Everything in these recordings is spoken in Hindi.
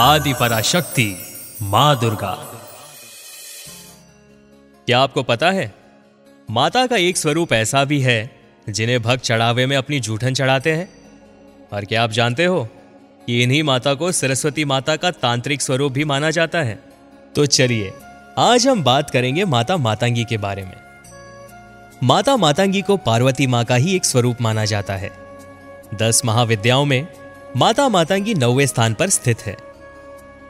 आदि पराशक्ति माँ दुर्गा। क्या आपको पता है, माता का एक स्वरूप ऐसा भी है, जिन्हें भक्त चढ़ावे में अपनी जूठन चढ़ाते हैं? और क्या आप जानते हो कि इन्हीं माता को सरस्वती माता का तांत्रिक स्वरूप भी माना जाता है? तो चलिए, आज हम बात करेंगे माता मातांगी के बारे में। माता मातांगी को पार्वती माँ का ही एक स्वरूप माना जाता है। दस महाविद्याओं में माता मातांगी नौवे स्थान पर स्थित है।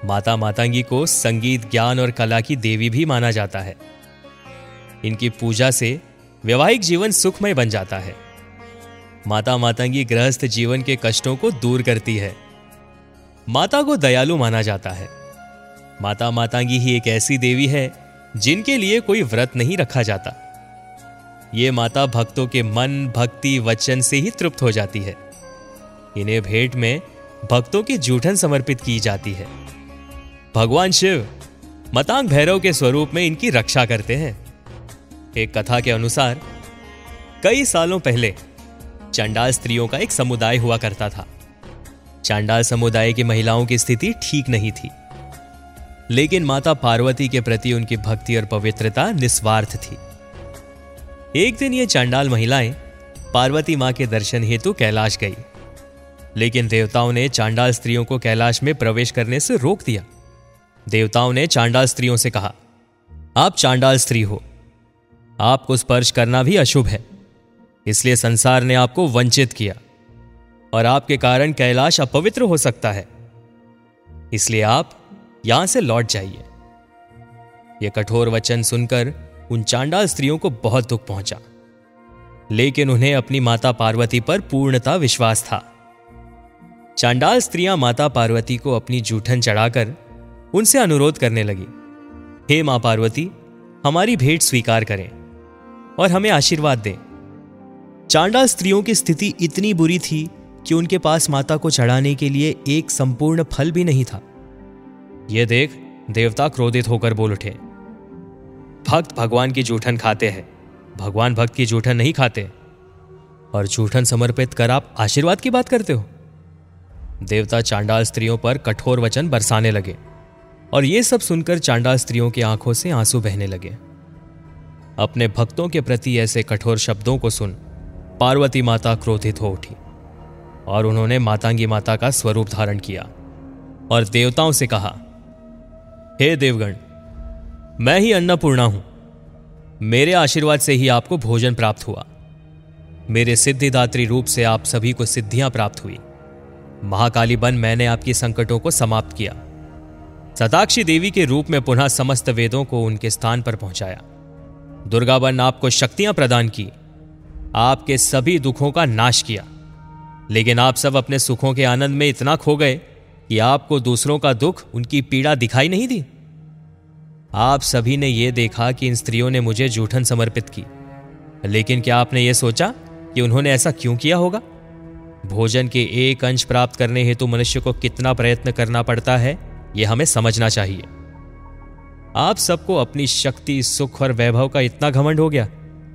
माता मातांगी को संगीत, ज्ञान और कला की देवी भी माना जाता है। इनकी पूजा से वैवाहिक जीवन सुखमय बन जाता है। माता मातांगी गृहस्थ जीवन के कष्टों को दूर करती है। माता को दयालु माना जाता है। माता मातांगी ही एक ऐसी देवी है, जिनके लिए कोई व्रत नहीं रखा जाता। ये माता भक्तों के मन, भक्ति, वचन से ही तृप्त हो जाती है। इन्हें भेंट में भक्तों की जूठन समर्पित की जाती है। भगवान शिव, मतांग भैरव के स्वरूप में इनकी रक्षा करते हैं। एक कथा के अनुसार, कई सालों पहले, चांडाल स्त्रियों का एक समुदाय हुआ करता था। चांडाल समुदाय की महिलाओं की स्थिति ठीक नहीं थी। लेकिन माता पार्वती के प्रति उनकी भक्ति और पवित्रता निस्वार्थ थी। एक दिन ये चांडाल महिलाएँ, पार्वती माँ के दर्शन हेतु कैलाश गई। लेकिन देवताओं ने चांडाल स्त्रियों को कैलाश में प्रवेश करने से रोक दिया। देवताओं ने चांडाल स्त्रियों से कहा, आप चांडाल स्त्री हो। आपको स्पर्श करना भी अशुभ है। इसलिए संसार ने आपको वंचित किया और आपके कारण कैलाश अपवित्र हो सकता है। इसलिए आप यहाँ से लौट जाइए। यह कठोर वचन सुनकर उन चांडाल स्त्रियों को बहुत दुख पहुँचा। लेकिन उन्हें अपनी माता पार्वती पर पूर्णता विश्वास था। चांडाल स्त्रियाँ माता पार्वती को अपनी जूठन चढ़ाकर उनसे अनुरोध करने लगी। हे माँ पार्वती, हमारी भेंट स्वीकार करें और हमें आशीर्वाद दें। चांडाल स्त्रियों की स्थिति इतनी बुरी थी कि उनके पास माता को चढ़ाने के लिए एक संपूर्ण फल भी नहीं था। यह देख देवता क्रोधित होकर बोल उठे। भक्त भगवान की जूठन खाते हैं। भगवान भक्त की जूठन नहीं खाते। और जूठन समर्पित कर आप आशीर्वाद की बात करते हो? देवता चांडाल स्त्रियों पर कठोर वचन बरसाने लगे। और यह सब सुनकर चांडाल स्त्रियों की आँखों से आँसू बहने लगे। अपने भक्तों के प्रति ऐसे कठोर शब्दों को सुन पार्वती माता क्रोधित हो उठी और उन्होंने मातांगी माता का स्वरूप धारण किया और देवताओं से कहा, हे देवगण, मैं ही अन्नपूर्णा हूँ। मेरे आशीर्वाद से ही आपको भोजन प्राप्त हुआ। मेरे सिद्धिदात्री रूप से आप सभी को सिद्धियाँ प्राप्त हुई। महाकाली बन मैंने आपके संकटों को समाप्त किया। सताक्षी देवी के रूप में पुनः समस्त वेदों को उनके स्थान पर पहुँचाया। दुर्गा बन आपको शक्तियाँ प्रदान की, आपके सभी दुखों का नाश किया। लेकिन आप सब अपने सुखों के आनंद में इतना खो गए कि आपको दूसरों का दुख उनकी पीड़ा दिखाई नहीं दी। आप सभी ने यह देखा कि इन स्त्रियों ने मुझे जूठन समर्पित की। लेकिन क्या आपने यह सोचा कि उन्होंने ऐसा क्यों किया होगा? भोजन के एक अंश प्राप्त करने हेतु मनुष्य को कितना प्रयत्न करना पड़ता है? यह हमें समझना चाहिए। आप सबको अपनी शक्ति, सुख और वैभव का इतना घमंड हो गया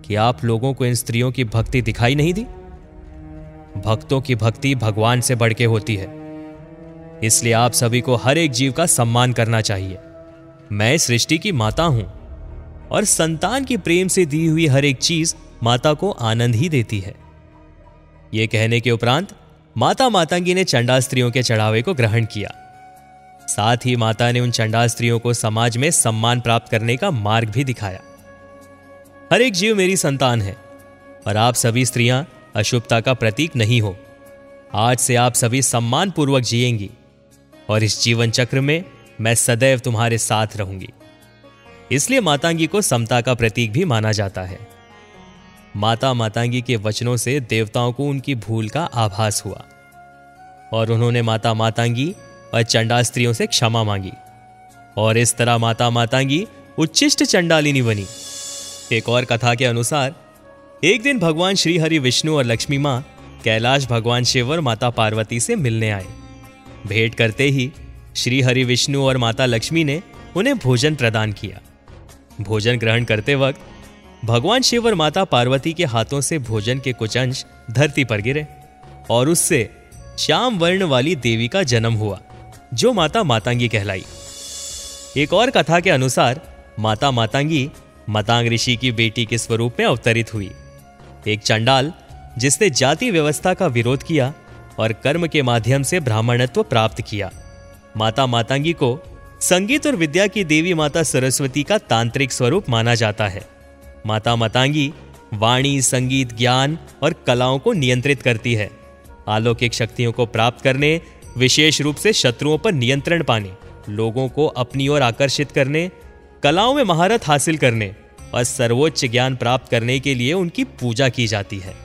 कि आप लोगों को इन स्त्रियों की भक्ति दिखाई नहीं दी। भक्तों की भक्ति भगवान से बढ़ के होती है। इसलिए आप सभी को हर एक जीव का सम्मान करना चाहिए। मैं सृष्टि की माता हूँ और संतान की प्रेम से दी हुई हर एक चीज़ माता को आनंद ही देती है। यह कहने के उपरांत माता मातांगी ने चंडा स्त्रियों के चढ़ावे को ग्रहण किया। साथ ही माता ने उन चंडाल स्त्रियों को समाज में सम्मान प्राप्त करने का मार्ग भी दिखाया। हर एक जीव मेरी संतान है, पर आप सभी स्त्रियाँ अशुभता का प्रतीक नहीं हो। आज से आप सभी सम्मान पूर्वक जिएँगी, और इस जीवन चक्र में मैं सदैव तुम्हारे साथ रहूँगी। इसलिए मातांगी को समता का प्रतीक भी माना जाता है। माता मातांगी के वचनों से देवताओं को उनकी भूल का आभास हुआ, और उन्होंने माता मातांगी और चंडाल स्त्रियों से क्षमा मांगी। और इस तरह माता मातांगी उच्चिष्ट चंडालिनी बनी। एक और कथा के अनुसार, एक दिन भगवान श्री हरि विष्णु और लक्ष्मी माँ कैलाश भगवान शिव और माता पार्वती से मिलने आए। भेंट करते ही श्री हरि विष्णु और माता लक्ष्मी ने उन्हें भोजन प्रदान किया। भोजन ग्रहण करते वक्त भगवान शिव और माता पार्वती के हाथों से भोजन के कुछ अंश धरती पर गिरे और उससे श्याम वर्ण वाली देवी का जन्म हुआ। जो माता मातांगी कहलाई। एक और कथा के अनुसार, माता मातांगी मतांग ऋषि की बेटी के स्वरूप में अवतरित हुई। एक चंडाल, जिसने जाति व्यवस्था का विरोध किया और कर्म के माध्यम से ब्राह्मणत्व प्राप्त किया। माता मातांगी को संगीत और विद्या की देवी माता सरस्वती का तांत्रिक स्वरूप माना जाता है। माता मातांगी वाणी, संगीत, ज्ञान और कलाओं को नियंत्रित करती है। अलौकिक शक्तियों को प्राप्त करने विशेष रूप से शत्रुओं पर नियंत्रण पाने, लोगों को अपनी ओर आकर्षित करने, कलाओं में महारत हासिल करने और सर्वोच्च ज्ञान प्राप्त करने के लिए उनकी पूजा की जाती है।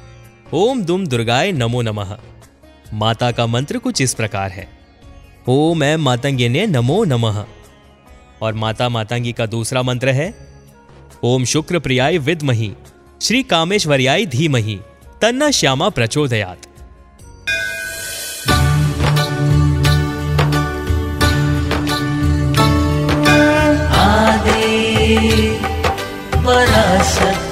ओम दुम दुर्गाय नमो नमः। माता का मंत्र कुछ इस प्रकार है। ओम एम मातंगे ने नमो नमः। और माता मातंगी का दूसरा मंत्र है, ओम शुक्र प्रियाय विदमही, श्री कामेश्वर्याय धीमही, तन्ना श्यामा प्रचोदयात। पराशक्ति